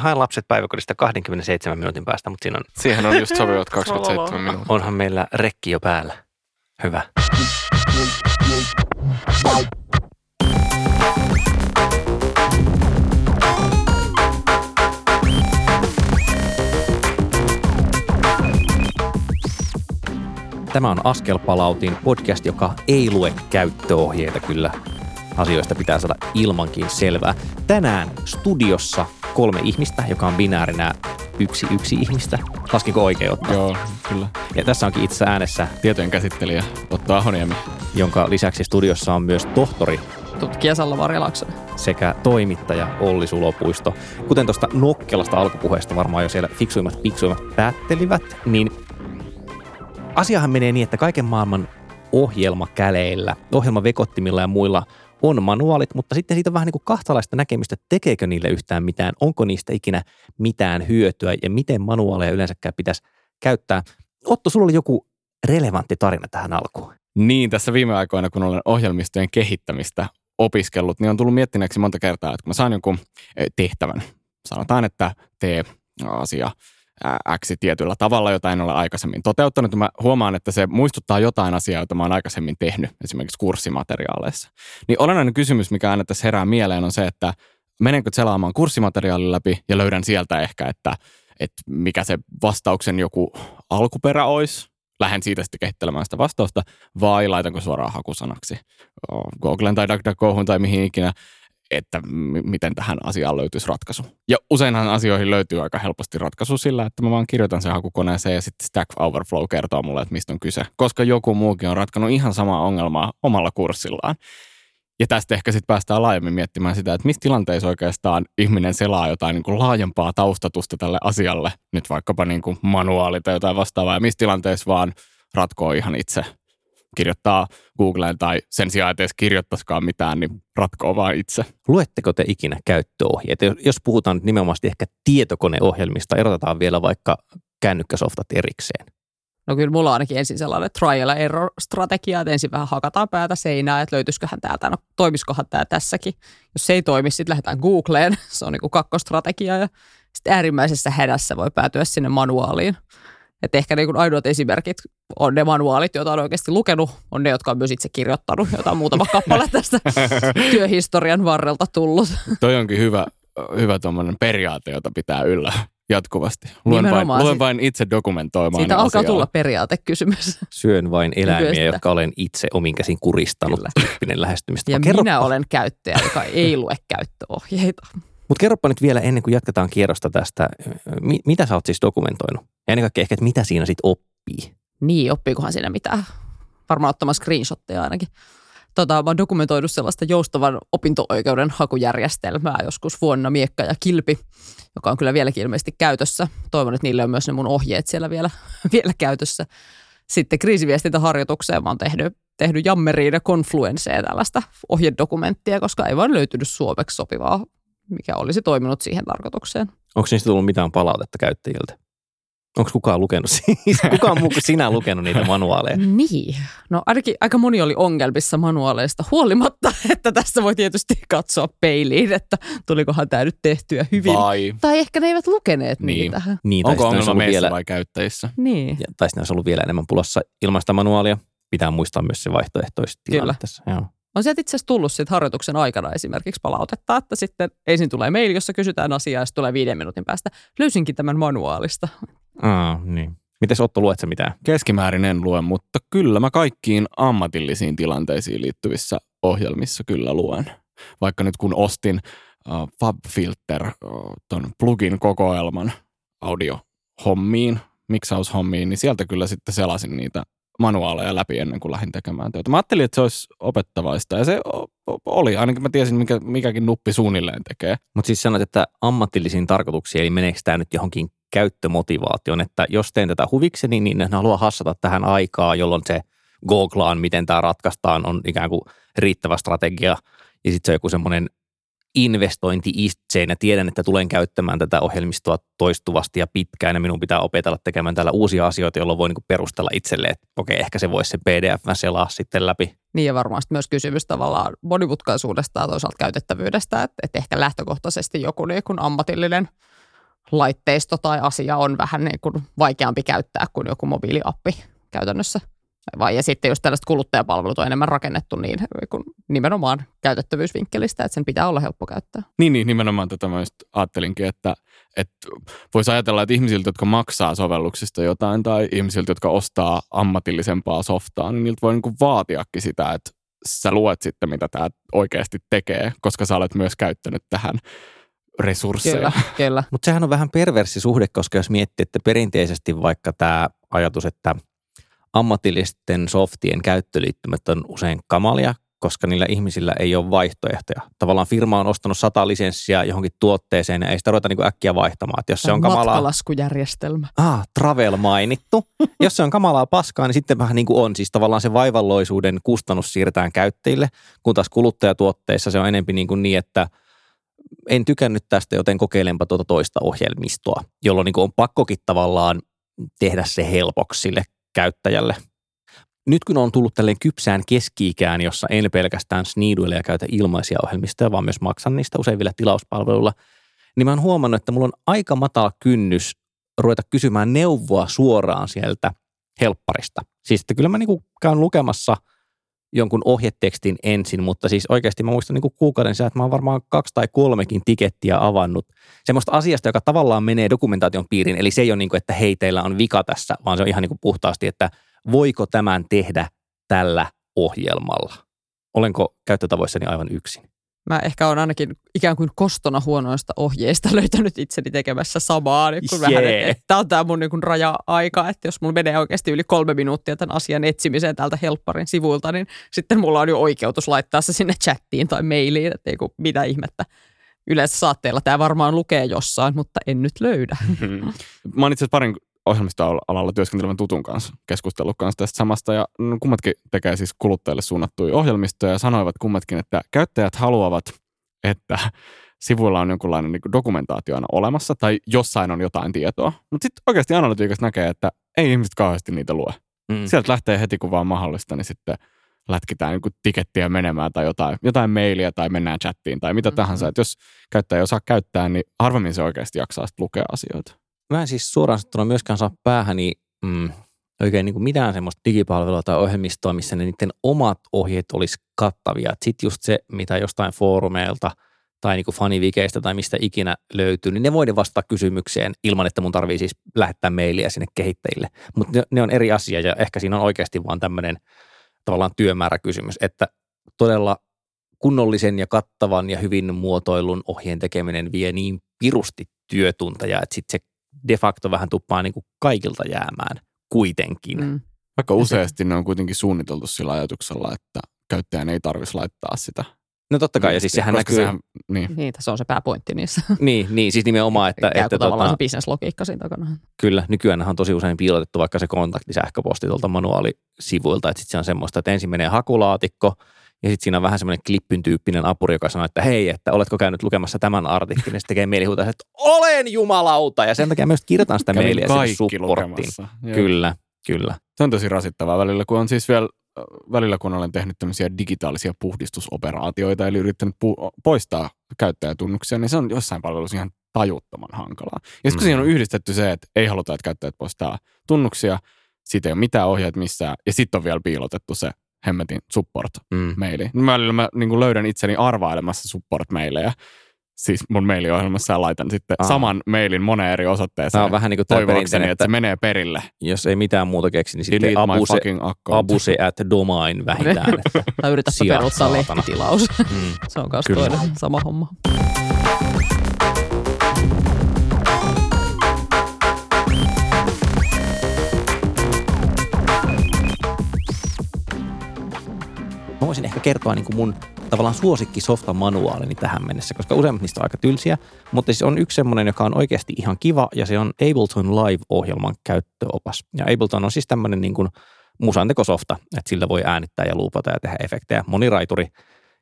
haen lapset päiväkodista 27 minuutin päästä, mutta siinä on, Siihen on just sopivat 27 minuuttia. onhan meillä rekki jo päällä. Hyvä. Tämä on Askelpalautin podcast, joka ei lue käyttöohjeita kyllä. Asioista pitää saada ilmankin selvää. Tänään studiossa kolme ihmistä, joka on binäärinä yksi yksi ihmistä. Laskinko oikein ottaa? Joo, kyllä. Ja tässä onkin itse äänessä, Tietojen käsittelijä Otto Ahoniemi. jonka lisäksi studiossa on myös tohtori tutkija Salla Varjalaakso. sekä toimittaja Olli Sulopuisto. Kuten tuosta nokkelasta alkupuheesta varmaan jo siellä fiksuimmat piksuimmat päättelivät, niin asiahan menee niin, että kaiken maailman ohjelmakäleillä, ohjelmavekottimilla ja muilla on manuaalit, mutta sitten siitä on vähän niin kuin kahtalaista näkemystä, että tekeekö niille yhtään mitään, onko niistä ikinä mitään hyötyä ja miten manuaaleja yleensäkään pitäisi käyttää. Otto, sulla oli joku relevantti tarina tähän alkuun. Niin, tässä viime aikoina, kun olen ohjelmistojen kehittämistä opiskellut, niin on tullut miettineeksi monta kertaa, että kun mä saan jonkun eh, tehtävän, sanotaan, että tee asia X tietyllä tavalla, jota en ole aikaisemmin toteuttanut. Mä huomaan, että se muistuttaa jotain asiaa, jota mä oon aikaisemmin tehnyt, esimerkiksi kurssimateriaaleissa. Niin olennainen kysymys, mikä aina tässä herää mieleen, on se, että menenkö selaamaan kurssimateriaalin läpi ja löydän sieltä ehkä, että, että mikä se vastauksen joku alkuperä olisi, lähden siitä sitten kehittelemään sitä vastausta, vai laitanko suoraan hakusanaksi Googlen tai DuckDuckGohun tai mihin ikinä, että m- miten tähän asiaan löytyisi ratkaisu. Ja useinhan asioihin löytyy aika helposti ratkaisu sillä, että mä vaan kirjoitan sen hakukoneeseen ja sitten Stack Overflow kertoo mulle, että mistä on kyse. Koska joku muukin on ratkanut ihan samaa ongelmaa omalla kurssillaan. Ja tästä ehkä sitten päästään laajemmin miettimään sitä, että missä tilanteissa oikeastaan ihminen selaa jotain niin kuin laajempaa taustatusta tälle asialle, nyt vaikkapa niin kuin manuaali tai jotain vastaavaa, ja missä tilanteissa vaan ratkoo ihan itse. Kirjoittaa Googleen tai sen sijaan, että edes kirjoittaisikaan mitään, niin ratkoo vaan itse. Luetteko te ikinä käyttöohjeita? Jos- puhutaan nyt nimenomaan ehkä tietokoneohjelmista, erotetaan vielä vaikka kännykkäsoftat erikseen. No kyllä mulla on ainakin ensin sellainen trial and error strategia, että ensin vähän hakataan päätä seinää, että löytyisiköhän täältä, no toimiskohan tämä tässäkin. Jos se ei toimi, sitten lähdetään Googleen, se on niin kuin kakkostrategia ja sitten äärimmäisessä hädässä voi päätyä sinne manuaaliin. Että ehkä niin ainoat esimerkit on ne manuaalit, joita on oikeasti lukenut, on ne, jotka on myös itse kirjoittanut, jota on muutama kappale tästä työhistorian varrelta tullut. Toi onkin hyvä, hyvä tuommoinen periaate, jota pitää yllä jatkuvasti. Luen vain, luen vain itse dokumentoimaan Siitä alkaa asiaa. tulla periaatekysymys. Syön vain eläimiä, Nykyistä. jotka olen itse omin käsin kuristanut. Kyllä. Lähestymistä. Ja minä olen käyttäjä, joka ei lue käyttöohjeita. Mutta kerropa nyt vielä ennen kuin jatketaan kierrosta tästä, mi- mitä sä oot siis dokumentoinut? Ja ennen kaikkea ehkä, että mitä siinä sitten oppii? Niin, oppiikohan siinä mitään? Varmaan ottamaan screenshotteja ainakin. Tota, mä oon dokumentoinut sellaista joustavan opinto-oikeuden hakujärjestelmää joskus vuonna Miekka ja Kilpi, joka on kyllä vieläkin ilmeisesti käytössä. Toivon, että niille on myös ne mun ohjeet siellä vielä, vielä käytössä. Sitten kriisiviestintäharjoitukseen mä oon tehnyt, tehnyt Jammeriin ja Confluenceen tällaista ohjedokumenttia, koska ei vaan löytynyt suomeksi sopivaa, mikä olisi toiminut siihen tarkoitukseen. Onko niistä tullut mitään palautetta käyttäjiltä? Onko kukaan lukenut siis? Kukaan muu kuin sinä lukenut niitä manuaaleja? Niin. No ainakin aika moni oli ongelmissa manuaaleista huolimatta, että tässä voi tietysti katsoa peiliin, että tulikohan tämä nyt tehtyä hyvin. Vai Tai ehkä ne eivät lukeneet Niin. niitä. Niin, tai onko ongelma meissä vielä, vai käyttäjissä? Niin. ja, tai sitten olisi ollut vielä enemmän pulassa ilmaista manuaalia. Pitää muistaa myös se vaihtoehtoistilanne Kyllä. tässä. Joo. On sieltä itse asiassa tullut sit harjoituksen aikana esimerkiksi palautetta, että sitten ensin tulee maili, jossa kysytään asiaa ja sitten tulee viiden minuutin päästä. Löysinkin tämän manuaalista. Aa, niin. Mites Otto, luet sä mitään? Keskimäärin en lue, mutta kyllä mä kaikkiin ammatillisiin tilanteisiin liittyvissä ohjelmissa kyllä luen. Vaikka nyt kun ostin uh, FabFilter, uh, ton plugin kokoelman audiohommiin, miksaushommiin, niin sieltä kyllä sitten selasin niitä manuaaleja läpi ennen kuin lähdin tekemään työtä. Mä ajattelin, että se olisi opettavaista ja se oli. Ainakin mä tiesin, mikä, mikäkin nuppi suunnilleen tekee. Mutta siis sanoit, että ammatillisiin tarkoituksiin, eli meneekö tämä nyt johonkin käyttömotivaation, että jos teen tätä huvikseni, niin en halua hassata tähän aikaa, jolloin se googlaan, miten tämä ratkaistaan, on ikään kuin riittävä strategia. Ja sitten se on joku semmoinen investointi itseen ja tiedän, että tulen käyttämään tätä ohjelmistoa toistuvasti ja pitkään ja minun pitää opetella tekemään täällä uusia asioita, jolloin voi niinku perustella itselle, että okei, ehkä se voisi se PDF selaa sitten läpi. Niin ja varmasti myös kysymys tavallaan monimutkaisuudesta ja toisaalta käytettävyydestä, että, että ehkä lähtökohtaisesti joku niin kuin ammatillinen laitteisto tai asia on vähän niin kuin vaikeampi käyttää kuin joku mobiiliappi käytännössä. Vai, ja sitten jos tällaiset kuluttajapalvelut on enemmän rakennettu niin kun nimenomaan käytettävyysvinkkelistä, että sen pitää olla helppo käyttää. Niin, niin nimenomaan tätä mä just ajattelinkin, että, että voisi ajatella, että ihmisiltä, jotka maksaa sovelluksista jotain tai ihmisiltä, jotka ostaa ammatillisempaa softaa, niin niiltä voi niin kuin vaatiakin sitä, että sä luet sitten, mitä tämä oikeasti tekee, koska sä olet myös käyttänyt tähän resursseja. Kyllä, kyllä. Mutta sehän on vähän perversi suhde, koska jos miettii, että perinteisesti vaikka tämä ajatus, että ammatillisten softien käyttöliittymät on usein kamalia, koska niillä ihmisillä ei ole vaihtoehtoja. Tavallaan firma on ostanut sata lisenssiä johonkin tuotteeseen ja ei sitä ruveta niin kuin äkkiä vaihtamaan. Että jos se on kamalaa... Matkalaskujärjestelmä. Ah, travel mainittu. jos se on kamalaa paskaa, niin sitten vähän niin kuin on. Siis tavallaan se vaivalloisuuden kustannus siirretään käyttäjille, kun taas kuluttajatuotteissa se on enempi niin, kuin niin että en tykännyt tästä, joten kokeilenpa tuota toista ohjelmistoa, jolloin niin kuin on pakkokin tavallaan tehdä se helpoksi sille käyttäjälle. Nyt kun on tullut tälleen kypsään keski-ikään, jossa en pelkästään sniiduille ja käytä ilmaisia ohjelmistoja, vaan myös maksan niistä useimmilla tilauspalveluilla, niin mä oon huomannut, että mulla on aika matala kynnys ruveta kysymään neuvoa suoraan sieltä helpparista. Siis että kyllä mä niinku käyn lukemassa jonkun ohjetekstin ensin, mutta siis oikeasti mä muistan niinku kuukauden sisään, että mä oon varmaan kaksi tai kolmekin tikettiä avannut. Semmoista asiasta, joka tavallaan menee dokumentaation piiriin, eli se ei ole niin kuin, että hei, teillä on vika tässä, vaan se on ihan niin kuin puhtaasti, että voiko tämän tehdä tällä ohjelmalla. Olenko käyttötavoissani aivan yksin? Mä ehkä on ainakin ikään kuin kostona huonoista ohjeista löytänyt itseni tekemässä samaa. Niin kun vähän, Jee. että, tämä on tämä mun niin raja-aika, että jos mulla menee oikeasti yli kolme minuuttia tämän asian etsimiseen täältä helpparin sivuilta, niin sitten mulla on jo oikeutus laittaa se sinne chattiin tai mailiin, että ei kun mitä ihmettä. Yleensä saatteella tämä varmaan lukee jossain, mutta en nyt löydä. Mä oon itse asiassa parin ohjelmistoalalla työskentelevän tutun kanssa keskustellut kanssa tästä samasta ja no, kummatkin tekee siis kuluttajille suunnattuja ohjelmistoja ja sanoivat kummatkin, että käyttäjät haluavat, että sivuilla on jonkunlainen niin dokumentaatio aina olemassa tai jossain on jotain tietoa. Mutta sitten oikeasti analytiikassa näkee, että ei ihmiset kauheasti niitä lue. Mm. Sieltä lähtee heti kun vaan mahdollista, niin sitten lätkitään niin tikettiä menemään tai jotain, jotain mailia tai mennään chattiin tai mitä mm-hmm. tahansa. Että jos käyttäjä ei osaa käyttää, niin harvemmin se oikeasti jaksaa lukea asioita mä en siis suoraan sanottuna myöskään saa päähäni mm, oikein niin kuin mitään semmoista digipalvelua tai ohjelmistoa, missä ne niiden omat ohjeet olisi kattavia. Sitten just se, mitä jostain foorumeilta tai niin kuin fanivikeistä tai mistä ikinä löytyy, niin ne voidaan vastata kysymykseen ilman, että mun tarvii siis lähettää mailia sinne kehittäjille. Mutta ne, ne on eri asia ja ehkä siinä on oikeasti vaan tämmöinen tavallaan työmääräkysymys, että todella kunnollisen ja kattavan ja hyvin muotoilun ohjeen tekeminen vie niin pirusti työtunteja, että sitten se de facto vähän tuppaa niin kuin kaikilta jäämään kuitenkin. Mm. Vaikka useasti ne on kuitenkin suunniteltu sillä ajatuksella, että käyttäjän ei tarvitsisi laittaa sitä. No totta kai, ja siis sehän näkyy... Sehän, niin. niin, se on se pääpointti niissä. niin, niin, siis nimenomaan, että... Käy että tavallaan tota, se bisneslogiikka siinä takana. Kyllä, nykyään on tosi usein piilotettu vaikka se kontaktisähköposti tuolta manuaalisivuilta, että sitten se on semmoista, että ensin menee hakulaatikko, ja sitten siinä on vähän semmoinen klippyn tyyppinen apuri, joka sanoo, että hei, että oletko käynyt lukemassa tämän artikkelin. Ja sitten tekee mielihuuta, että olen jumalauta. Ja sen takia myös kirjoitan sitä mailia sinne supporttiin. Kyllä, kyllä. Se on tosi rasittavaa välillä, kun on siis vielä välillä, kun olen tehnyt tämmöisiä digitaalisia puhdistusoperaatioita, eli yrittänyt pu- poistaa käyttäjätunnuksia, niin se on jossain palvelussa ihan tajuttoman hankalaa. Ja sitten kun mm. siihen on yhdistetty se, että ei haluta, että käyttäjät poistaa tunnuksia, siitä ei ole mitään ohjeet missään, ja sitten on vielä piilotettu se hemmetin support-maili. Mm. Mä, mä niin löydän itseni arvailemassa support-maileja siis mun mailiohjelmassa ja laitan sitten Aa. saman mailin moneen eri osoitteeseen. Tämä on vähän niin kuin toivoakseni, että, että, se menee perille. Jos ei mitään muuta keksi, niin sitten abuse, abuse at domain vähintään. tai yritäpä perustaa lehtitilaus. Mm. se on myös toinen sama homma. Voisin ehkä kertoa niin kuin mun tavallaan suosikki softan manuaalini tähän mennessä, koska useimmat niistä on aika tylsiä, mutta siis on yksi semmoinen, joka on oikeasti ihan kiva ja se on Ableton Live-ohjelman käyttöopas. Ja Ableton on siis tämmöinen niin kuin musantekosofta, että sillä voi äänittää ja luupata ja tehdä efektejä, moniraituri.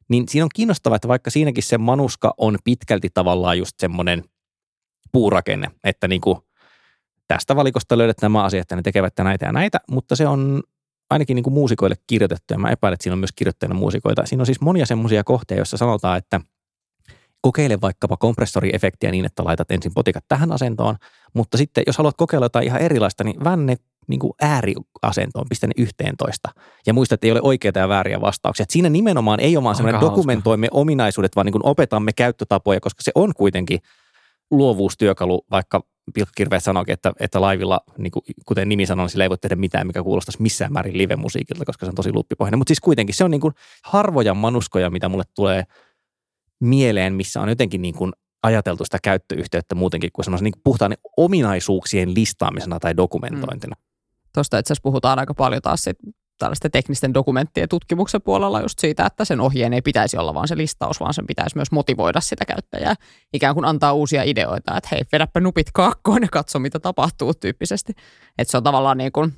Niin siinä on kiinnostavaa, että vaikka siinäkin se manuska on pitkälti tavallaan just semmoinen puurakenne, että niin kuin tästä valikosta löydät nämä asiat, että ne tekevät näitä ja näitä, mutta se on ainakin niin kuin muusikoille kirjoitettu, ja mä epäilen, että siinä on myös kirjoittajana muusikoita. Siinä on siis monia semmoisia kohteita, joissa sanotaan, että kokeile vaikkapa kompressoriefektiä niin, että laitat ensin potikat tähän asentoon, mutta sitten jos haluat kokeilla jotain ihan erilaista, niin vänne niin kuin ääriasentoon, pistä ne yhteentoista. Ja muista, että ei ole oikeita ja vääriä vastauksia. Et siinä nimenomaan ei ole vaan semmoinen dokumentoimme ominaisuudet, vaan niin kuin opetamme käyttötapoja, koska se on kuitenkin luovuustyökalu, vaikka Pilkkirveet sanoikin, että, että laivilla, niin kuin, kuten nimi sanoo, niin sillä ei voi tehdä mitään, mikä kuulostaisi missään määrin live-musiikilta, koska se on tosi luppipohjainen. Mutta siis kuitenkin se on niin kuin harvoja manuskoja, mitä mulle tulee mieleen, missä on jotenkin niin kuin ajateltu sitä käyttöyhteyttä muutenkin kuin semmoisen niin puhtaan ominaisuuksien listaamisena tai dokumentointina. Mm. Tuosta itse asiassa puhutaan aika paljon taas sit tällaisten teknisten dokumenttien tutkimuksen puolella just siitä, että sen ohjeen ei pitäisi olla vaan se listaus, vaan sen pitäisi myös motivoida sitä käyttäjää. Ikään kuin antaa uusia ideoita, että hei, vedäpä nupit kaakkoon ja katso, mitä tapahtuu tyyppisesti. Että se on tavallaan niin kuin,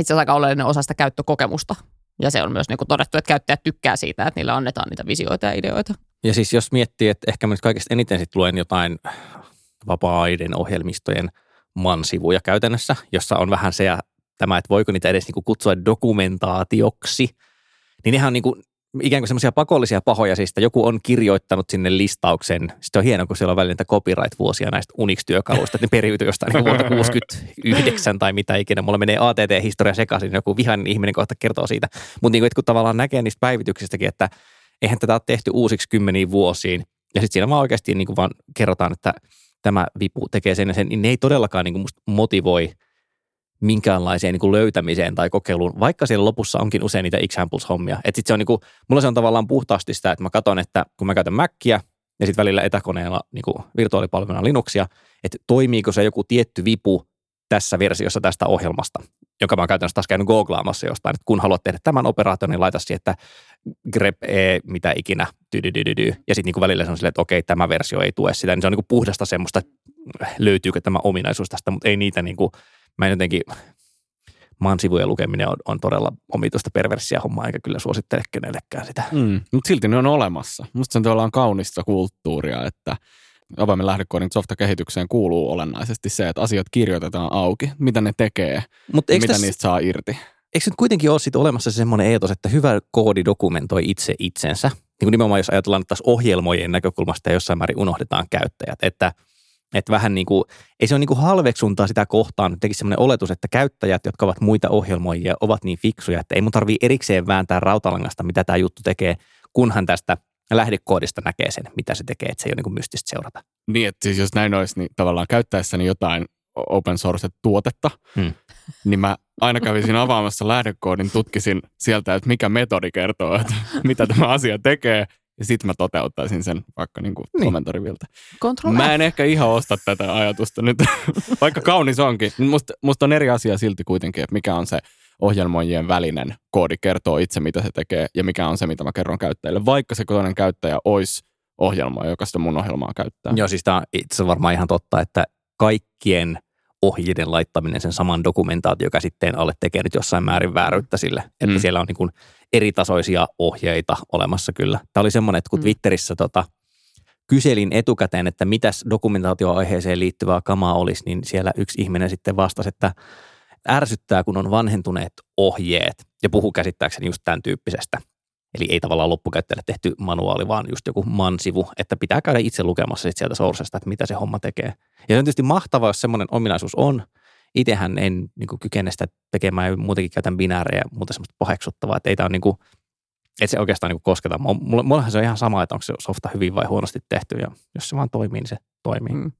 itse asiassa aika oleellinen osa sitä käyttökokemusta. Ja se on myös niin kuin todettu, että käyttäjät tykkää siitä, että niillä annetaan niitä visioita ja ideoita. Ja siis jos miettii, että ehkä mä nyt kaikista eniten sitten luen jotain vapaiden ohjelmistojen man-sivuja käytännössä, jossa on vähän se tämä, että voiko niitä edes niin kutsua dokumentaatioksi, niin nehän on niin kuin ikään kuin semmoisia pakollisia pahoja, siis joku on kirjoittanut sinne listauksen. Sitten on hienoa, kun siellä on välillä copyright-vuosia näistä Unix-työkaluista, että ne periytyy jostain niin vuonna 69 tai mitä ikinä. Mulla menee ATT-historia sekaisin, joku vihainen ihminen kohta kertoo siitä. Mutta niin kun tavallaan näkee niistä päivityksistäkin, että eihän tätä ole tehty uusiksi kymmeniin vuosiin. Ja sitten siinä vaan oikeasti niin kuin vaan kerrotaan, että tämä vipu tekee sen ja sen, niin ne ei todellakaan niin kuin motivoi – minkäänlaiseen niin kuin löytämiseen tai kokeiluun, vaikka siellä lopussa onkin usein niitä examples-hommia. Että sit se on niin kuin, mulla se on tavallaan puhtaasti sitä, että mä katson, että kun mä käytän Mackiä ja sitten välillä etäkoneella niin kuin virtuaalipalveluna Linuxia, että toimiiko se joku tietty vipu tässä versiossa tästä ohjelmasta, jonka mä oon käytännössä taas käynyt googlaamassa jostain, että kun haluat tehdä tämän operaation, niin laita siihen, että grep e, mitä ikinä, dydydydydy. ja sitten niin välillä se on silleen, että okei, tämä versio ei tue sitä, niin se on niin kuin puhdasta semmoista, löytyykö tämä ominaisuus tästä, mutta ei niitä niin kuin mä en jotenkin, maan sivujen lukeminen on, on todella omituista perversia hommaa, eikä kyllä suosittele kenellekään sitä. Mm, mutta silti ne on olemassa. Musta se on tavallaan kaunista kulttuuria, että avaimen lähdekoodin softakehitykseen kuuluu olennaisesti se, että asiat kirjoitetaan auki, mitä ne tekee Mut mitä tässä, niistä saa irti. Eikö nyt kuitenkin ole sit olemassa se semmoinen eetos, että hyvä koodi dokumentoi itse itsensä? Niin kuin nimenomaan jos ajatellaan taas ohjelmojen näkökulmasta ja jossain määrin unohdetaan käyttäjät, että – että vähän niin kuin, ei se ole niin kuin halveksuntaa sitä kohtaan, tekisi sellainen oletus, että käyttäjät, jotka ovat muita ohjelmoijia, ovat niin fiksuja, että ei mun tarvii erikseen vääntää rautalangasta, mitä tämä juttu tekee, kunhan tästä lähdekoodista näkee sen, mitä se tekee, että se ei ole niin kuin mystistä seurata. Niin, että siis jos näin olisi, niin tavallaan käyttäessäni jotain open source-tuotetta, hmm. niin mä aina kävisin avaamassa lähdekoodin, tutkisin sieltä, että mikä metodi kertoo, että mitä tämä asia tekee, ja sitten mä toteuttaisin sen vaikka niin kuin niin. komentorivilta. Mä en ehkä ihan osta tätä ajatusta nyt, vaikka kaunis onkin. Musta, musta on eri asia silti kuitenkin, että mikä on se ohjelmoijien välinen koodi kertoo itse, mitä se tekee, ja mikä on se, mitä mä kerron käyttäjille. Vaikka se toinen käyttäjä olisi ohjelma, joka sitä mun ohjelmaa käyttää. Joo, siis tämä on itse varmaan ihan totta, että kaikkien – ohjeiden laittaminen sen saman dokumentaatiokäsitteen alle tekee nyt jossain määrin vääryyttä sille, että mm. siellä on niin kuin eritasoisia ohjeita olemassa kyllä. Tämä oli semmoinen, että kun mm. Twitterissä tota, kyselin etukäteen, että mitäs dokumentaatioaiheeseen liittyvää kamaa olisi, niin siellä yksi ihminen sitten vastasi, että ärsyttää, kun on vanhentuneet ohjeet ja puhuu käsittääkseni just tämän tyyppisestä – Eli ei tavallaan loppukäyttäjälle tehty manuaali, vaan just joku man-sivu, että pitää käydä itse lukemassa sit sieltä sourcesta, että mitä se homma tekee. Ja se on tietysti mahtavaa, jos semmoinen ominaisuus on. Itsehän en niin kuin, kykene sitä tekemään ja muutenkin käytän binäärejä, mutta semmoista paheksuttavaa, että ei tämä niin kuin, se oikeastaan niin kosketa. Mullahan se on ihan sama, että onko se softa hyvin vai huonosti tehty ja jos se vaan toimii, niin se toimii. Mm.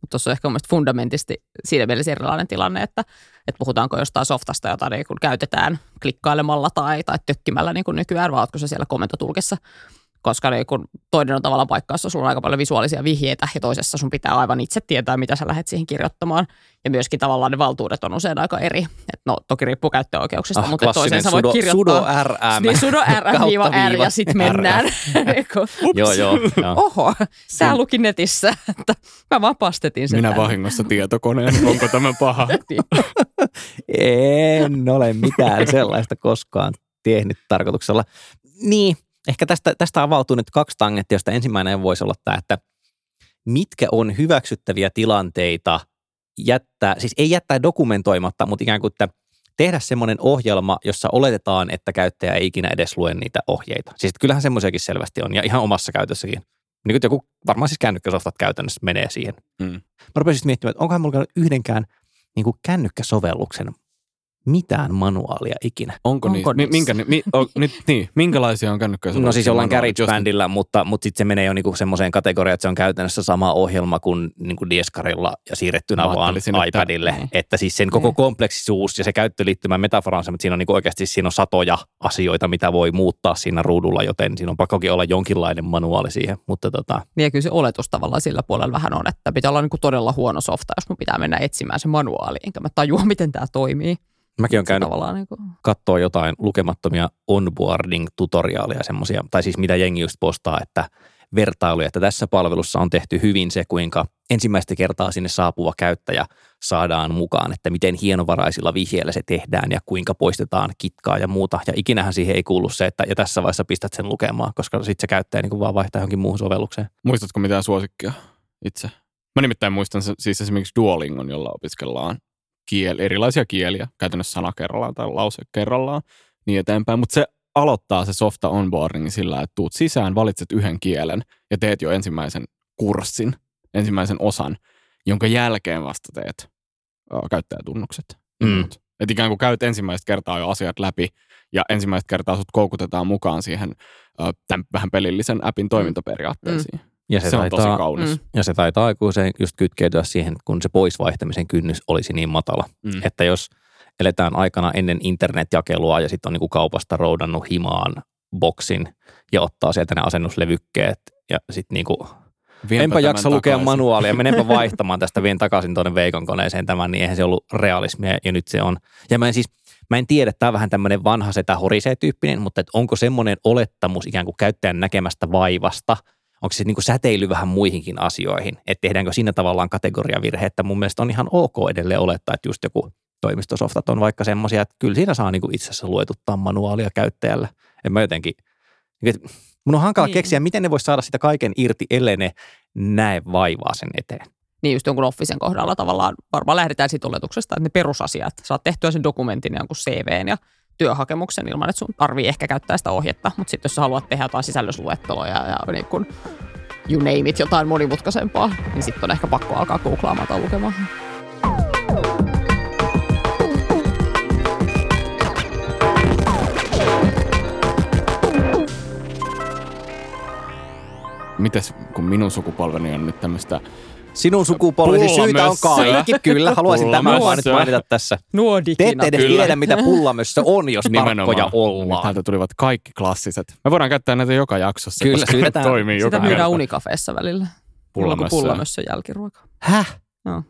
Mutta tuossa on ehkä mielestäni fundamentisti siinä mielessä erilainen tilanne, että, että puhutaanko jostain softasta, jota niin käytetään klikkailemalla tai, tai tökkimällä niin nykyään, vai oletko se siellä komentotulkissa koska niin kun toinen on tavallaan paikka, jossa sulla on aika paljon visuaalisia vihjeitä ja toisessa sun pitää aivan itse tietää, mitä sä lähdet siihen kirjoittamaan. Ja myöskin tavallaan ne valtuudet on usein aika eri. Et no toki riippuu käyttöoikeuksista, ah, mutta toisen sä voit sudo, kirjoittaa. Sudo RM. Niin sudo RM-R ja sitten mennään. joo, joo, joo. Oho, sä luki netissä, että mä vapastetin sen. Minä tänne. vahingossa tietokoneen, onko tämä paha? en ole mitään sellaista koskaan tehnyt tarkoituksella. Niin, ehkä tästä, tästä avautuu nyt kaksi tangenttia, josta ensimmäinen voisi olla tämä, että mitkä on hyväksyttäviä tilanteita jättää, siis ei jättää dokumentoimatta, mutta ikään kuin, että tehdä semmoinen ohjelma, jossa oletetaan, että käyttäjä ei ikinä edes lue niitä ohjeita. Siis kyllähän semmoisiakin selvästi on ja ihan omassa käytössäkin Niin kuin joku, varmaan siis kännykkäsoftat käytännössä menee siihen. Mm. Mä rupesin sitten miettimään, että onkohan mulla yhdenkään niin kuin kännykkäsovelluksen mitään manuaalia ikinä. Onko, Onko niissä? Mi- niissä? minkä, mi, o, nyt, niin, minkälaisia on kännykköjä? No siis jos- GarageBandilla, mutta, mutta sitten se menee jo niinku semmoiseen kategoriaan, että se on käytännössä sama ohjelma kuin niinku Dieskarilla ja siirrettynä Mä vaan iPadille. tä- Että siis sen koko Niin. kompleksisuus ja se käyttöliittymän metafora on se, siinä on niinku oikeasti siinä on satoja asioita, mitä voi muuttaa siinä ruudulla, joten siinä on pakkokin olla jonkinlainen manuaali siihen. Mutta tota, Niin ja kyllä se oletus tavallaan sillä puolella vähän on, että pitää olla niin kuin todella huono softa, jos mun pitää mennä etsimään se manuaali, enkä mä tajua, miten tämä toimii. Mäkin olen käynyt tavallaan niin kuin, katsoa jotain lukemattomia onboarding-tutoriaaleja semmoisia, tai siis mitä jengi just postaa, että vertailuja, että tässä palvelussa on tehty hyvin se, kuinka ensimmäistä kertaa sinne saapuva käyttäjä saadaan mukaan, että miten hienovaraisilla vihjeillä se tehdään ja kuinka poistetaan kitkaa ja muuta. Ja ikinähän siihen ei kuulu se, että ja tässä vaiheessa pistät sen lukemaan, koska sitten se käyttäjä niin kuin vaan vaihtaa johonkin muuhun sovellukseen. Muistatko mitään suosikkia itse? Mä nimittäin muistan siis esimerkiksi Duolingon, jolla opiskellaan kiel, erilaisia kieliä, käytännössä sana kerrallaan tai lause kerrallaan, niin eteenpäin. Mutta se aloittaa se softa onboarding sillä, että tuut sisään, valitset yhden kielen ja teet jo ensimmäisen kurssin, ensimmäisen osan, jonka jälkeen vasta teet ö, käyttäjätunnukset. Mm. muut. Et ikään kuin käyt ensimmäistä kertaa jo asiat läpi ja ensimmäistä kertaa sut koukutetaan mukaan siihen ö, tämän vähän pelillisen appin toimintaperiaatteisiin. Ja Se, se, on taitaa, tosi kaunis. Mm. ja se taitaa aikuiseen just kytkeytyä siihen, kun se poisvaihtamisen kynnys olisi niin matala. Mm. Että jos eletään aikana ennen internetjakelua ja sitten on niinku kaupasta roudannut himaan boksin ja ottaa sieltä ne asennuslevykkeet ja sitten niinku, Vienpä enpä jaksa lukea takaisin. manuaalia, menenpä vaihtamaan tästä, vien takaisin tuonne Veikon koneeseen tämän, niin eihän se ollut realismia ja nyt se on. Ja mä en siis, mä en tiedä, tämä on vähän tämmöinen vanha setä horisee-tyyppinen, mutta et onko semmoinen olettamus ikään kuin käyttäjän näkemästä vaivasta, onko se niin kuin säteily vähän muihinkin asioihin, että tehdäänkö siinä tavallaan kategoriavirhe, että mun mielestä on ihan ok edelleen olettaa, että just joku toimistosoftat on vaikka semmoisia, että kyllä siinä saa niin kuin itse asiassa luetuttaa manuaalia käyttäjälle. En mä jotenkin, että mun on hankala Niin. niin. keksiä, miten ne voi saada sitä kaiken irti, ellei ne näe vaivaa sen eteen. niin just jonkun Officen kohdalla tavallaan varmaan lähdetään siitä oletuksesta, että ne perusasiat, saat tehtyä sen dokumentin ja jonkun CVn ja työhakemuksen ilman, että sun tarvii ehkä käyttää sitä ohjetta, mutta sitten jos sä haluat tehdä jotain sisällysluetteloja ja niin kun you name it, jotain monimutkaisempaa, niin sitten on ehkä pakko alkaa googlaamaan tai lukemaan. Mites, kun minun sukupolveni on nyt tämmöistä Sinun sukupolvesi syytä on kaikki. Kyllä, haluaisin tämän vaan nyt mainita tässä. Nuo Te ette edes Kyllä. tiedä, mitä pullamössö on, jos tarkkoja Nyt ollaan. Täältä tulivat kaikki klassiset. Me voidaan käyttää näitä joka jaksossa, Kyllä, koska ne syydetään. toimii Sitä joka myydään unikafeessa välillä. Pullamössöä. Pullamössö jälkiruoka. Häh? Joo.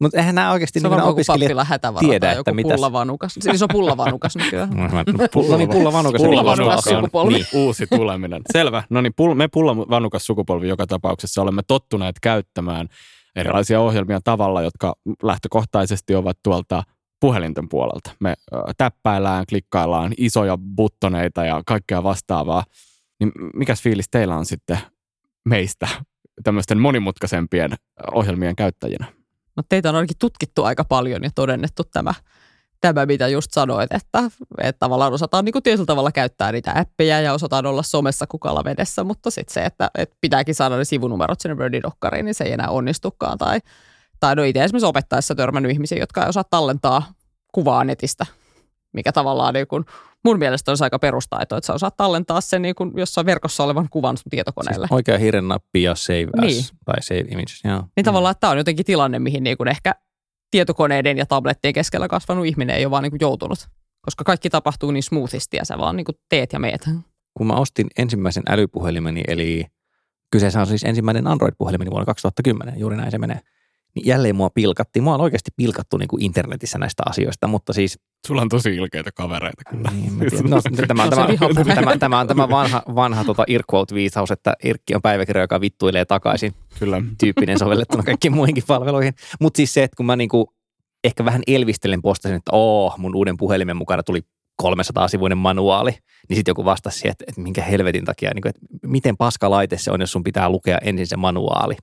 Mutta eihän nämä oikeasti niin opiskelijat... tiedä, että joku mitäs- pullavanukas. Siis se on pullavanukas nykyään. No niin, pullavanukas. Pullavanukas sukupolvi. Niin. Uusi tuleminen. Selvä. No niin, pull, me pullavanukas sukupolvi joka tapauksessa olemme tottuneet käyttämään erilaisia ohjelmia tavalla, jotka lähtökohtaisesti ovat tuolta puhelinten puolelta. Me täppäillään, klikkaillaan isoja buttoneita ja kaikkea vastaavaa. Niin mikäs fiilis teillä on sitten meistä tämmöisten monimutkaisempien ohjelmien käyttäjinä? No teitä on ainakin tutkittu aika paljon ja todennettu tämä, tämä mitä just sanoit, että, että tavallaan osataan niin kuin tietyllä tavalla käyttää niitä appeja ja osataan olla somessa kukalla vedessä, mutta sitten se, että, että pitääkin saada ne sivunumerot sinne Wordidokkariin, niin se ei enää onnistukaan. Tai, tai no itse esimerkiksi opettaessa törmännyt ihmisiä, jotka ei osaa tallentaa kuvaa netistä, mikä tavallaan niin kuin, mun mielestä olisi aika perustaito, että sä osaat tallentaa sen niin kuin jossain verkossa olevan kuvan sun tietokoneelle. Siis oikea hiiren nappi ja save as Niin. tai save images. Joo. Niin tavallaan että tämä on jotenkin tilanne, mihin niin kuin ehkä tietokoneiden ja tablettien keskellä kasvanut ihminen ei ole vaan niin kuin joutunut. Koska kaikki tapahtuu niin smoothisti ja sä vaan niin kuin teet ja meet. Kun mä ostin ensimmäisen älypuhelimeni, eli kyseessä on siis ensimmäinen Android-puhelimeni vuonna 2010, juuri näin se menee. Niin jälleen mua pilkattiin. Mua on oikeasti pilkattu niin kuin internetissä näistä asioista, mutta siis Sulla on tosi ilkeitä kavereita kyllä. Niin, no, tämä, on tämä, vihapuhe. tämä, tämä, on tämä vanha, vanha tota Irquote-viisaus, että Irkki on päiväkirja, joka vittuilee takaisin Kyllä. tyyppinen sovellettuna kaikkiin muihinkin palveluihin. Mutta siis se, että kun mä niinku ehkä vähän elvistelen postasin, että oo, mun uuden puhelimen mukana tuli 300-sivuinen manuaali, niin sitten joku vastasi siihen, että, että minkä helvetin takia, niin kuin, että miten paska laite se on, jos sun pitää lukea ensin se manuaali,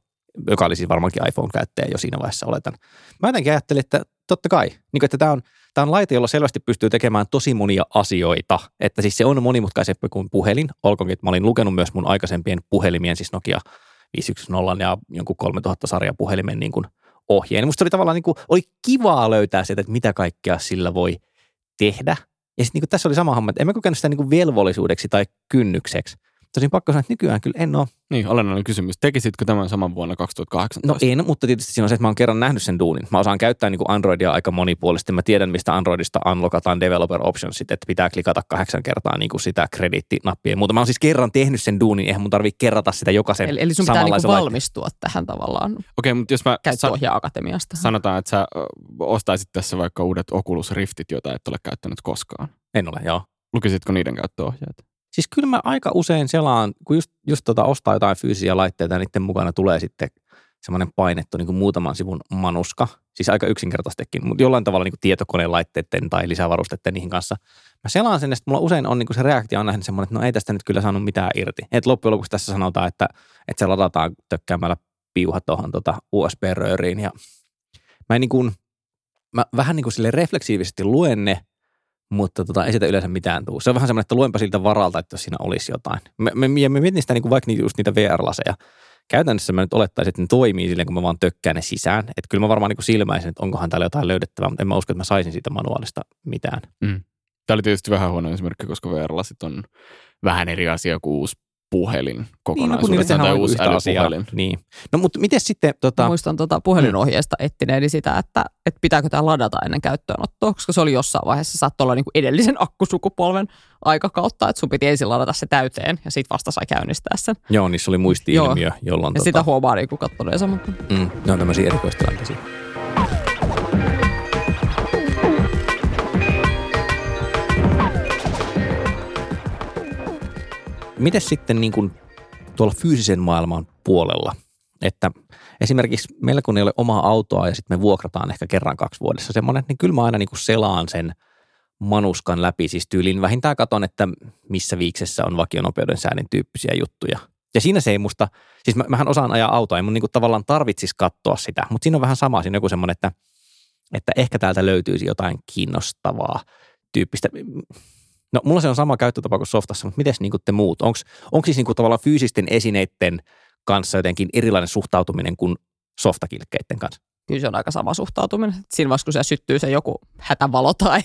joka oli siis varmaankin iPhone-käyttäjä jo siinä vaiheessa oletan. Mä jotenkin ajattelin, että totta kai, niin kuin, että tämä on, tämä on laite, jolla selvästi pystyy tekemään tosi monia asioita. Että siis se on monimutkaisempi kuin puhelin. Olkoonkin, että mä olin lukenut myös mun aikaisempien puhelimien, siis Nokia 510 ja jonkun 3000 sarja puhelimen niin kuin ohjeen. Musta oli tavallaan niin kuin, oli kivaa löytää sieltä, että mitä kaikkea sillä voi tehdä. Ja sitten niin tässä oli sama homma, että en mä kokenut sitä niin kuin velvollisuudeksi tai kynnykseksi. Tosin pakko sanoa, että nykyään kyllä en ole. Niin, olennainen kysymys. Tekisitkö tämän saman vuonna 2018? No en, mutta tietysti siinä on se, että mä oon kerran nähnyt sen duunin. Mä osaan käyttää niin kuin Androidia aika monipuolisesti. Mä tiedän, mistä Androidista unlockataan developer optionsit, että pitää klikata kahdeksan kertaa niin kuin sitä krediittinappia. Mutta mä oon siis kerran tehnyt sen duunin, eihän mun tarvitse kerrata sitä jokaisen Eli, eli sun pitää niin valmistua tähän tavallaan Okei, okay, mutta jos mä Käyttöohjaa-akatemiasta. sanotaan, että sä ostaisit tässä vaikka uudet Oculus Riftit, joita et ole käyttänyt koskaan. En ole, joo. Lukisitko niiden käyttöohjeet? Siis kyllä mä aika usein selaan, kun just, just tota ostaa jotain fyysisiä laitteita niiden mukana tulee sitten semmoinen painettu niin kuin muutaman sivun manuska, siis aika yksinkertaistekin, mutta jollain tavalla niin kuin tietokoneen laitteiden tai lisävarusteiden niihin kanssa. Mä selaan sen sitten mulla usein on niin kuin se reaktio on nähnyt semmoinen, että no ei tästä nyt kyllä saanut mitään irti. Et loppujen lopuksi tässä sanotaan, että, että se ladataan tökkäämällä piuha tuohon tota USB-rööriin ja mä niin kuin, mä vähän niin kuin sille refleksiivisesti luen ne mutta tota, ei sitä yleensä mitään tuu. Se on vähän semmoinen, että luenpa siltä varalta, että jos siinä olisi jotain. Me, me, me, mietin sitä niin kuin vaikka niitä, just niitä VR-laseja. Käytännössä mä nyt olettaisin, että ne toimii silleen, kun mä vaan tökkään ne sisään. Että kyllä mä varmaan niin silmäisin, että onkohan täällä jotain löydettävää, mutta en mä usko, että mä saisin siitä manuaalista mitään. Mm. Tämä oli tietysti vähän huono esimerkki, koska VR-lasit on vähän eri asia kuin uusi puhelin kokonaisuudessaan niin, no, tai uusi älypuhelin. Niin. No mutta miten sitten... Tota... muistan tota puhelinohjeesta mm. ettineeni sitä, että, että pitääkö tämä ladata ennen käyttöönottoa, koska se oli jossain vaiheessa, saattoi olla niinku edellisen akkusukupolven aikakautta, että sun piti ensin ladata se täyteen ja sitten vasta sai käynnistää sen. Joo, niissä oli muisti-ilmiö, jolloin... Ja tota... sitä huomaa niinku kattoneensa. Mutta... Mm, ne on tämmöisiä erikoistilanteisia. Miten sitten niin kuin tuolla fyysisen maailman puolella, että esimerkiksi meillä kun ei ole omaa autoa ja sitten me vuokrataan ehkä kerran kaksi vuodessa semmoinen, niin kyllä mä aina niin kuin selaan sen manuskan läpi, siis tyylin vähintään katon, että missä viiksessä on vakionopeuden säännön tyyppisiä juttuja. Ja siinä se ei musta, siis mä, mähän osaan ajaa autoa, ei mun niinku tavallaan tarvitsisi katsoa sitä, mutta siinä on vähän sama, siinä on joku semmoinen, että, että ehkä täältä löytyisi jotain kiinnostavaa tyyppistä. No mulla se on sama käyttötapa kuin softassa, mutta miten niin te muut? Onko siis niin tavallaan fyysisten esineiden kanssa jotenkin erilainen suhtautuminen kuin softakilkkeiden kanssa? Kyllä se on aika sama suhtautuminen. Siinä vaiheessa, kun se syttyy se joku hätävalo tai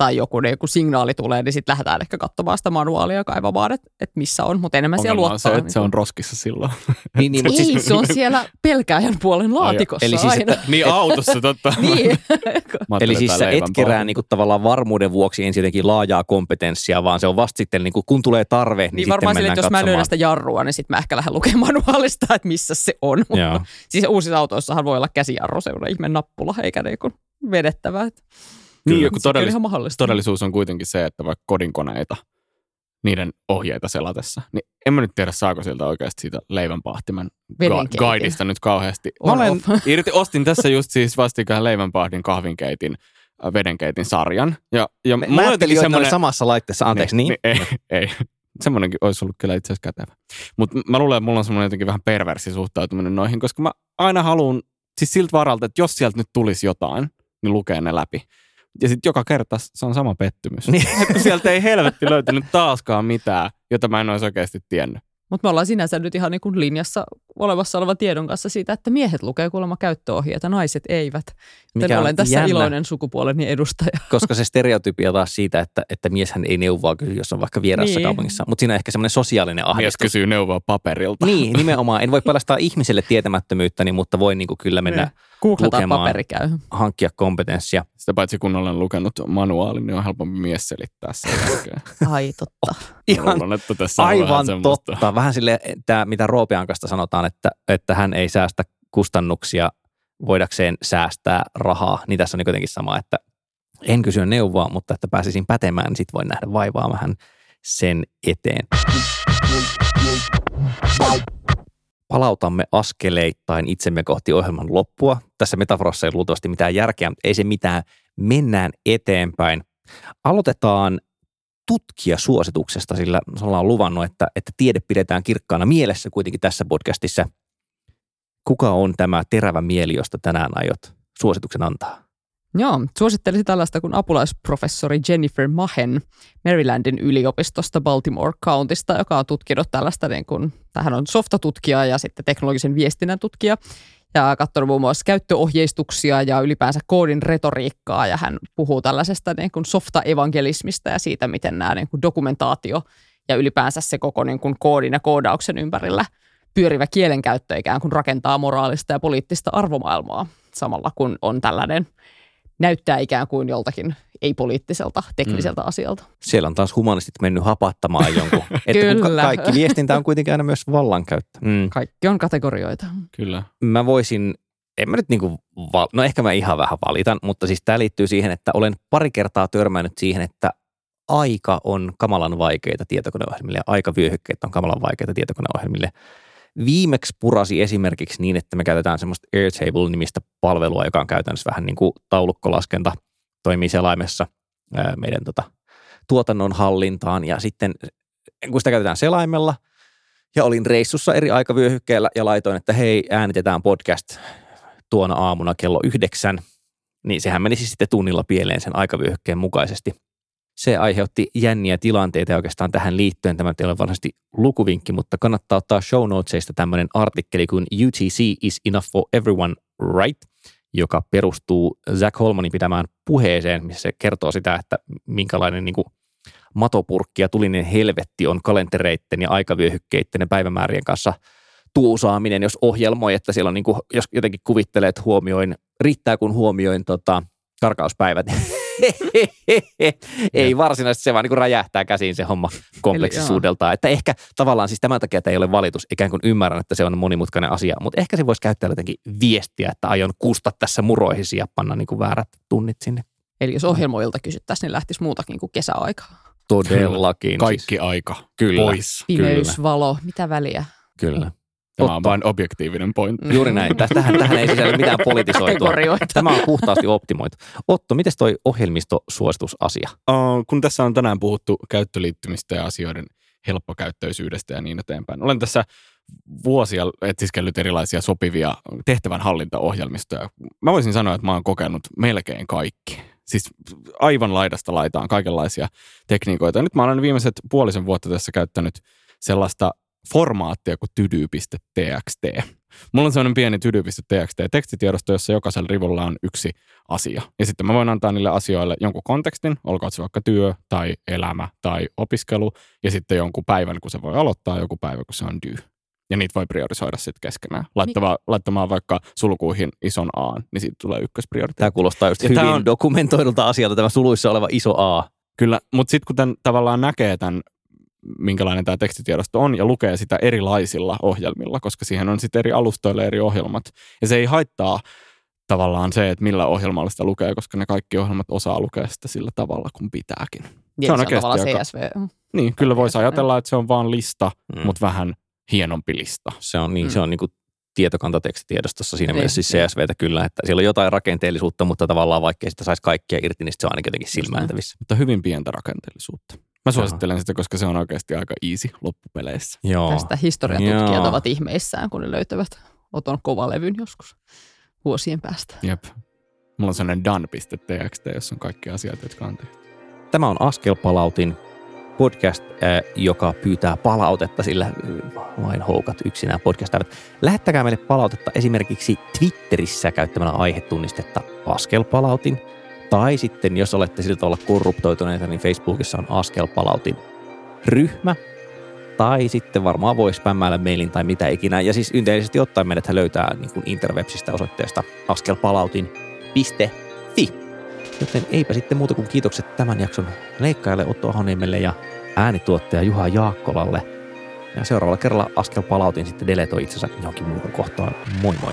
tai joku, niin, kun signaali tulee, niin sitten lähdetään ehkä katsomaan sitä manuaalia ja kaivamaan, että, että missä on, mutta enemmän siellä luottaa. se, että niin se on roskissa silloin. niin, niin, Ei, siis... se on siellä pelkääjän puolen laatikossa Eli siis, aina. Että, niin autossa totta. niin. Eli siis sä et kerää niin kuin, tavallaan varmuuden vuoksi ensin jotenkin laajaa kompetenssia, vaan se on vasta sitten, niin kuin, kun tulee tarve, niin, niin sitten varmaan sille, että jos mä löydän sitä jarrua, niin sitten mä ehkä lähden lukemaan manuaalista, että missä se on. Mutta, siis uusissa autoissahan voi olla käsijarru, se on ihme nappula, eikä niin kuin vedettävä. Että. Niin, joku todellis- todellisuus on kuitenkin se, että vaikka kodinkoneita, niiden ohjeita selatessa, niin en mä nyt tiedä, saako sieltä oikeasti siitä leivänpahtimen ga- guidista nyt kauheasti. Mä olen, irti, ostin tässä just siis vastikään leivänpahdin kahvinkeitin äh, vedenkeitin sarjan. Ja, ja mä, mä ajattelin, että semmoinen... samassa laitteessa, anteeksi, niin? niin? niin ei, ei. Semmoinenkin olisi ollut kyllä itse asiassa kätevä. Mutta mä luulen, että mulla on semmoinen jotenkin vähän perversi suhtautuminen noihin, koska mä aina haluan, siis siltä varalta, että jos sieltä nyt tulisi jotain, niin lukee ne läpi. Ja sitten joka kerta se on sama pettymys. Niin. että sieltä ei helvetti löytynyt taaskaan mitään, jota mä en olisi oikeasti tiennyt. Mutta me ollaan sinänsä nyt ihan niin kuin linjassa olevassa olevan tiedon kanssa siitä, että miehet lukee kuulemma käyttöohjeita, naiset eivät. Joten olen tässä jännä, iloinen sukupuoleni edustaja. Koska se stereotypia taas siitä, että, että mieshän ei neuvoa kysy, jos on vaikka vieraassa niin. kaupungissa. Mutta siinä on ehkä semmoinen sosiaalinen ahdistus. Mies kysyy neuvoa paperilta. Niin, nimenomaan. En voi paljastaa ihmiselle tietämättömyyttäni, mutta voi niin kuin kyllä mennä niin. Googletaan lukemaan, paperi käy. hankkia kompetenssia. Sitä paitsi kun olen lukenut manuaalin, niin on helpompi mies selittää sen Ai totta. Ihan luulen, että tässä aivan vähän totta. Vähän sille, tämä, mitä Roopiankasta sanotaan, että, että hän ei säästä kustannuksia voidakseen säästää rahaa, niin tässä on kuitenkin sama, että en kysyä neuvoa, mutta että pääsisin pätemään, niin sitten voin nähdä vaivaa vähän sen eteen palautamme askeleittain itsemme kohti ohjelman loppua. Tässä metaforassa ei luultavasti mitään järkeä, mutta ei se mitään. Mennään eteenpäin. Aloitetaan tutkijasuosituksesta, sillä ollaan luvannut, että, että tiede pidetään kirkkaana mielessä kuitenkin tässä podcastissa. Kuka on tämä terävä mieli, josta tänään aiot suosituksen antaa? Joo, suosittelisin tällaista kuin apulaisprofessori Jennifer Mahen Marylandin yliopistosta Baltimore Countista, joka on tutkinut tällaista, niin kuin, tähän on softatutkija ja sitten teknologisen viestinnän tutkija ja katsonut muun muassa käyttöohjeistuksia ja ylipäänsä koodin retoriikkaa ja hän puhuu tällaisesta niin kuin softa-evangelismista ja siitä, miten nämä niin kuin dokumentaatio ja ylipäänsä se koko niin kuin koodin ja koodauksen ympärillä pyörivä kielenkäyttö ikään kuin rakentaa moraalista ja poliittista arvomaailmaa samalla kun on tällainen näyttää ikään kuin joltakin ei-poliittiselta, tekniseltä mm. asialta. Siellä on taas humanistit mennyt hapattamaan jonkun. että Kyllä. kaikki viestintä on kuitenkin aina myös vallankäyttö. Mm. Kaikki on kategorioita. Kyllä. Mä voisin, en mä nyt niinku, val- no ehkä mä ihan vähän valitan, mutta siis tämä liittyy siihen, että olen pari kertaa törmännyt siihen, että aika on kamalan vaikeita tietokoneohjelmille ja aikavyöhykkeet on kamalan vaikeita tietokoneohjelmille. Viimeksi purasi esimerkiksi niin, että me käytetään semmoista Airtable-nimistä palvelua, joka on käytännössä vähän niin kuin taulukkolaskenta, toimii selaimessa meidän tota, tuotannon hallintaan. Ja sitten kun sitä käytetään selaimella ja olin reissussa eri aikavyöhykkeellä ja laitoin, että hei äänitetään podcast tuona aamuna kello yhdeksän, niin sehän menisi sitten tunnilla pieleen sen aikavyöhykkeen mukaisesti – se aiheutti jänniä tilanteita oikeastaan tähän liittyen tämä ei ole varsinaisesti lukuvinkki, mutta kannattaa ottaa show notesista tämmöinen artikkeli kuin UTC is enough for everyone, right? joka perustuu Zach Holmanin pitämään puheeseen, missä se kertoo sitä, että minkälainen niin kuin matopurkki ja tulinen helvetti on kalentereitten ja aikavyöhykkeiden ja päivämäärien kanssa tuusaaminen, jos ohjelmoi, että siellä on niin kuin, jos jotenkin kuvittelee, että huomioin, riittää kun huomioin tota, karkauspäivät, ei varsinaisesti se vaan niin kuin räjähtää käsiin se homma kompleksisuudeltaan. Että ehkä tavallaan siis tämän takia että ei ole valitus, ikään kuin ymmärrän, että se on monimutkainen asia, mutta ehkä se voisi käyttää jotenkin viestiä, että aion kusta tässä muroihisi ja panna niin kuin väärät tunnit sinne. Eli jos ohjelmoilta kysyttäisiin, niin lähtisi muutakin kuin kesäaikaa. Todellakin. Kaikki siis. aika Kyllä. pois. Pimeys, Kyllä. valo, mitä väliä? Kyllä. Tämä on vain objektiivinen pointti. Juuri näin. Tähän, tähän ei sisällä mitään politisoitua. Tämä on puhtaasti optimoitu. Otto, miten toi ohjelmistosuositusasia? Uh, kun tässä on tänään puhuttu käyttöliittymistä ja asioiden helppokäyttöisyydestä ja niin eteenpäin. Olen tässä vuosia etsiskellyt erilaisia sopivia tehtävänhallintaohjelmistoja. Mä voisin sanoa, että mä oon kokenut melkein kaikki. Siis aivan laidasta laitaan kaikenlaisia tekniikoita. Nyt mä olen viimeiset puolisen vuotta tässä käyttänyt sellaista formaattia kuin tydy.txt. Mulla on sellainen pieni tydy.txt tekstitiedosto, jossa jokaisella rivulla on yksi asia. Ja sitten mä voin antaa niille asioille jonkun kontekstin, olkoon se vaikka työ tai elämä tai opiskelu, ja sitten jonkun päivän, kun se voi aloittaa, joku päivä, kun se on due. Ja niitä voi priorisoida sitten keskenään. Laittava, laittamaan vaikka sulkuihin ison A, niin siitä tulee ykkösprioriteetti. Tämä kuulostaa just ja hyvin on, dokumentoidulta asialta, tämä suluissa oleva iso A. Kyllä, mutta sitten kun tämän, tavallaan näkee tämän minkälainen tämä tekstitiedosto on ja lukee sitä erilaisilla ohjelmilla, koska siihen on sitten eri alustoille eri ohjelmat. Ja se ei haittaa tavallaan se, että millä ohjelmalla sitä lukee, koska ne kaikki ohjelmat osaa lukea sitä sillä tavalla, kun pitääkin. Niin, se on, se on aika... CSV. Niin, kyllä voisi ajatella, että se on vaan lista, mm. mutta vähän hienompi lista. Se on niin, mm. se on niin kuin tietokantatekstitiedostossa siinä mielessä siis CSVtä kyllä, että siellä on jotain rakenteellisuutta, mutta tavallaan vaikka sitä saisi kaikkia irti, niin se on ainakin jotenkin silmääntävissä. Mutta hyvin pientä rakenteellisuutta. Mä suosittelen Joo. sitä, koska se on oikeasti aika easy loppupeleissä. Joo. Tästä historiatutkijat Joo. ovat ihmeissään, kun ne löytävät Oton kovalevyn joskus vuosien päästä. Jep. Mulla on sellainen done.txt, jossa on kaikki asiat, jotka on tehty. Tämä on Askelpalautin podcast, joka pyytää palautetta, sillä vain houkat yksinään podcastajat. Lähettäkää meille palautetta esimerkiksi Twitterissä käyttämällä aihetunnistetta Askelpalautin – tai sitten, jos olette siltä olla korruptoituneita, niin Facebookissa on askelpalautin ryhmä. Tai sitten varmaan voi spämmäillä mailin tai mitä ikinä. Ja siis ynteisesti ottaen meidät löytää niin kuin interwebsistä osoitteesta askelpalautin.fi. Joten eipä sitten muuta kuin kiitokset tämän jakson leikkaajalle Otto Ahoniemelle ja äänituottaja Juha Jaakkolalle. Ja seuraavalla kerralla askel palautin sitten deletoi itsensä johonkin muuhun kohtaan. Moi moi!